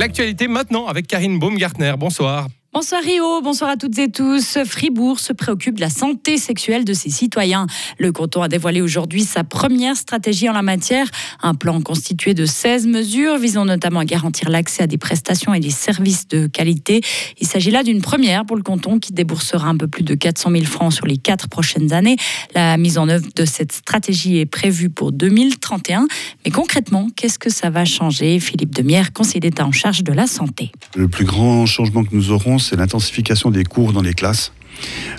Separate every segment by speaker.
Speaker 1: L'actualité maintenant avec Karine Baumgartner. Bonsoir.
Speaker 2: Bonsoir Rio, bonsoir à toutes et tous. Fribourg se préoccupe de la santé sexuelle de ses citoyens. Le canton a dévoilé aujourd'hui sa première stratégie en la matière, un plan constitué de 16 mesures visant notamment à garantir l'accès à des prestations et des services de qualité. Il s'agit là d'une première pour le canton qui déboursera un peu plus de 400 000 francs sur les quatre prochaines années. La mise en œuvre de cette stratégie est prévue pour 2031. Mais concrètement, qu'est-ce que ça va changer? Philippe Demierre, conseiller d'État en charge de la santé.
Speaker 3: Le plus grand changement que nous aurons, c'est l'intensification des cours dans les classes.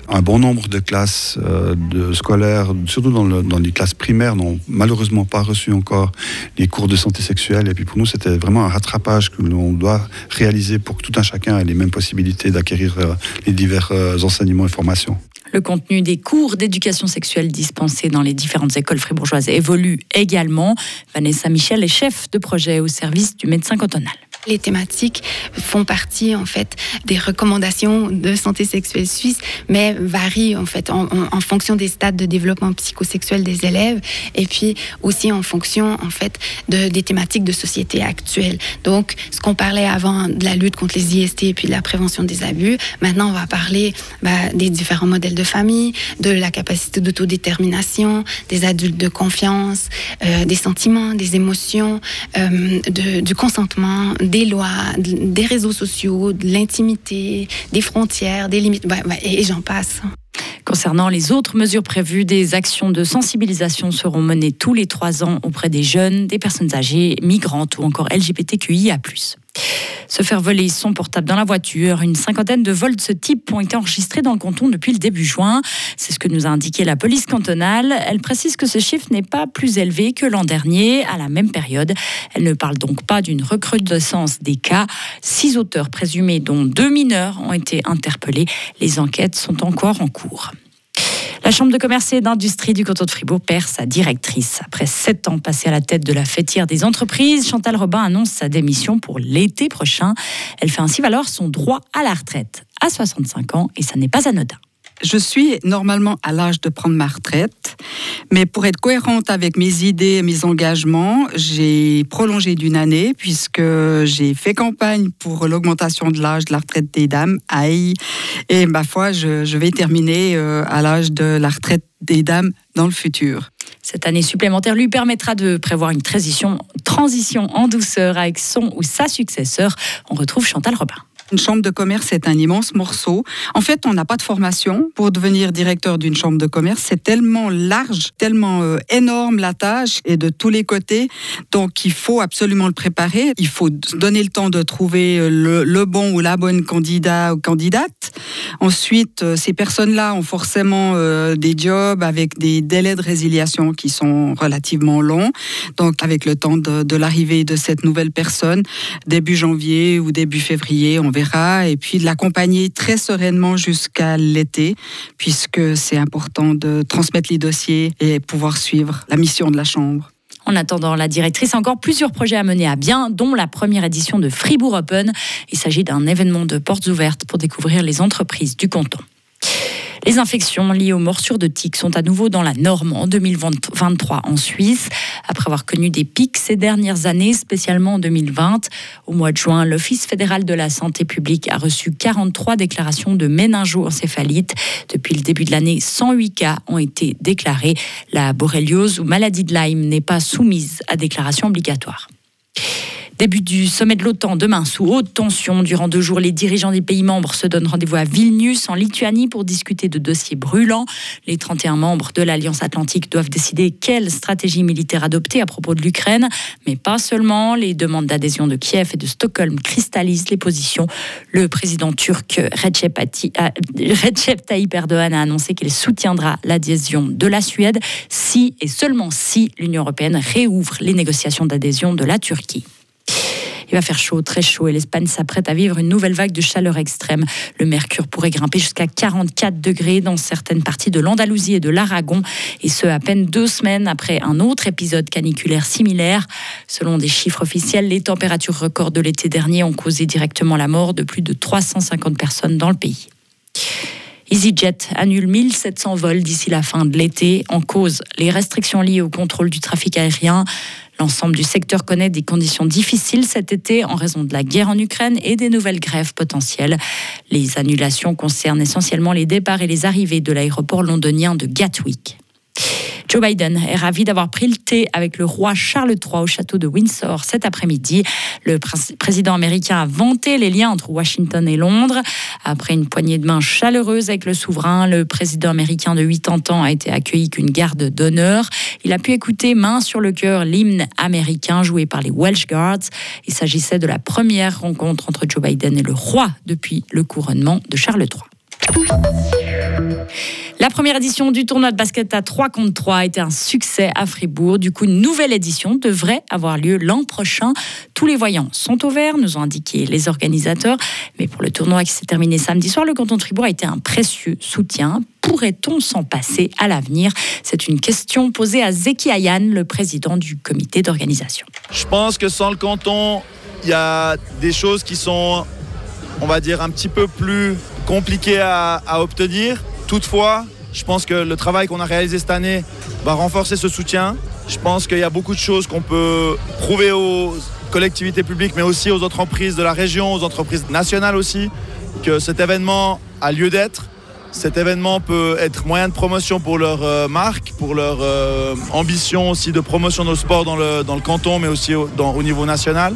Speaker 3: Un bon nombre de classes euh, de scolaires, surtout dans, les classes primaires, n'ont malheureusement pas reçu encore les cours de santé sexuelle. Et puis pour nous, c'était vraiment un rattrapage que l'on doit réaliser pour que tout un chacun ait les mêmes possibilités d'acquérir euh, les divers euh, enseignements et formations.
Speaker 2: Le contenu des cours d'éducation sexuelle dispensés dans les différentes écoles fribourgeoises évolue également. Vanessa Michel est chef de projet au service du médecin cantonal.
Speaker 4: Les thématiques font partie en fait des recommandations de santé sexuelle suisse, mais varient en fait en, fonction des stades de développement psychosexuel des élèves et puis aussi en fonction en fait de, des thématiques de société actuelle. Donc, ce qu'on parlait avant de la lutte contre les IST et puis de la prévention des abus, maintenant on va parler bah, des différents modèles de famille, de la capacité d'autodétermination, des adultes de confiance, euh, des sentiments, des émotions, euh, de, du consentement des lois, des réseaux sociaux, de l'intimité, des frontières, des limites, et j'en passe.
Speaker 2: Concernant les autres mesures prévues, des actions de sensibilisation seront menées tous les trois ans auprès des jeunes, des personnes âgées, migrantes ou encore LGBTQIA se faire voler son portable dans la voiture. Une cinquantaine de vols de ce type ont été enregistrés dans le canton depuis le début juin. C'est ce que nous a indiqué la police cantonale. Elle précise que ce chiffre n'est pas plus élevé que l'an dernier, à la même période. Elle ne parle donc pas d'une recrudescence des cas. Six auteurs présumés, dont deux mineurs, ont été interpellés. Les enquêtes sont encore en cours. La Chambre de commerce et d'industrie du canton de Fribourg perd sa directrice. Après sept ans passés à la tête de la fêtière des entreprises, Chantal Robin annonce sa démission pour l'été prochain. Elle fait ainsi valoir son droit à la retraite à 65 ans et ça n'est pas anodin.
Speaker 5: Je suis normalement à l'âge de prendre ma retraite, mais pour être cohérente avec mes idées et mes engagements, j'ai prolongé d'une année puisque j'ai fait campagne pour l'augmentation de l'âge de la retraite des dames, aïe, et ma foi, je, vais terminer euh, à l'âge de la retraite des dames dans le futur.
Speaker 2: Cette année supplémentaire lui permettra de prévoir une transition en douceur avec son ou sa successeur. On retrouve Chantal Robin.
Speaker 5: Une chambre de commerce est un immense morceau. En fait, on n'a pas de formation pour devenir directeur d'une chambre de commerce. C'est tellement large, tellement euh, énorme la tâche et de tous les côtés. Donc, il faut absolument le préparer. Il faut donner le temps de trouver euh, le, bon ou la bonne candidat ou candidate. Ensuite, euh, ces personnes-là ont forcément des jobs avec des délais de résiliation qui sont relativement longs. Donc, avec le temps de, de l'arrivée de cette nouvelle personne, début janvier ou début février, on verra et puis de l'accompagner très sereinement jusqu'à l'été, puisque c'est important de transmettre les dossiers et pouvoir suivre la mission de la Chambre.
Speaker 2: En attendant, la directrice a encore plusieurs projets à mener à bien, dont la première édition de Fribourg Open. Il s'agit d'un événement de portes ouvertes pour découvrir les entreprises du canton. Les infections liées aux morsures de tiques sont à nouveau dans la norme en 2023 en Suisse, après avoir connu des pics ces dernières années, spécialement en 2020. Au mois de juin, l'Office fédéral de la santé publique a reçu 43 déclarations de méningo-encéphalite. Depuis le début de l'année, 108 cas ont été déclarés. La borréliose ou maladie de Lyme n'est pas soumise à déclaration obligatoire. Début du sommet de l'OTAN demain sous haute tension. Durant deux jours, les dirigeants des pays membres se donnent rendez-vous à Vilnius, en Lituanie, pour discuter de dossiers brûlants. Les 31 membres de l'Alliance Atlantique doivent décider quelle stratégie militaire adopter à propos de l'Ukraine. Mais pas seulement. Les demandes d'adhésion de Kiev et de Stockholm cristallisent les positions. Le président turc Recep, euh, Tayyip Erdogan a annoncé qu'il soutiendra l'adhésion de la Suède si et seulement si l'Union européenne réouvre les négociations d'adhésion de la Turquie. Il va faire chaud, très chaud, et l'Espagne s'apprête à vivre une nouvelle vague de chaleur extrême. Le mercure pourrait grimper jusqu'à 44 degrés dans certaines parties de l'Andalousie et de l'Aragon, et ce à peine deux semaines après un autre épisode caniculaire similaire. Selon des chiffres officiels, les températures records de l'été dernier ont causé directement la mort de plus de 350 personnes dans le pays. EasyJet annule 1700 vols d'ici la fin de l'été. En cause, les restrictions liées au contrôle du trafic aérien. L'ensemble du secteur connaît des conditions difficiles cet été en raison de la guerre en Ukraine et des nouvelles grèves potentielles. Les annulations concernent essentiellement les départs et les arrivées de l'aéroport londonien de Gatwick. Joe Biden est ravi d'avoir pris le thé avec le roi Charles III au château de Windsor cet après-midi. Le président américain a vanté les liens entre Washington et Londres. Après une poignée de main chaleureuse avec le souverain, le président américain de 80 ans a été accueilli qu'une garde d'honneur. Il a pu écouter main sur le cœur l'hymne américain joué par les Welsh Guards. Il s'agissait de la première rencontre entre Joe Biden et le roi depuis le couronnement de Charles III. La première édition du tournoi de basket à 3 contre 3 a été un succès à Fribourg. Du coup, une nouvelle édition devrait avoir lieu l'an prochain. Tous les voyants sont au vert, nous ont indiqué les organisateurs. Mais pour le tournoi qui s'est terminé samedi soir, le canton de Fribourg a été un précieux soutien. Pourrait-on s'en passer à l'avenir? C'est une question posée à Zeki Ayan, le président du comité d'organisation.
Speaker 6: Je pense que sans le canton, il y a des choses qui sont, on va dire, un petit peu plus compliquées à, obtenir. Toutefois, je pense que le travail qu'on a réalisé cette année va renforcer ce soutien. Je pense qu'il y a beaucoup de choses qu'on peut prouver aux collectivités publiques, mais aussi aux entreprises de la région, aux entreprises nationales aussi, que cet événement a lieu d'être. Cet événement peut être moyen de promotion pour leur euh, marque, pour leur euh, ambition aussi de promotion de nos sports dans le, dans le canton, mais aussi au niveau national.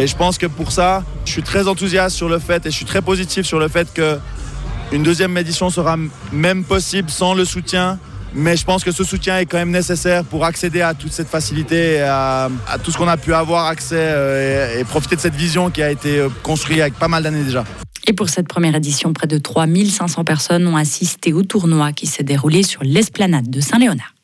Speaker 6: Et je pense que pour ça, je suis très enthousiaste sur le fait et je suis très positif sur le fait que une deuxième édition sera même possible sans le soutien, mais je pense que ce soutien est quand même nécessaire pour accéder à toute cette facilité, et à, tout ce qu'on a pu avoir accès euh, et, et, profiter de cette vision qui a été euh, construite avec pas mal d'années déjà.
Speaker 2: Et pour cette première édition, près de 3500 personnes ont assisté au tournoi qui s'est déroulé sur l'esplanade de Saint-Léonard.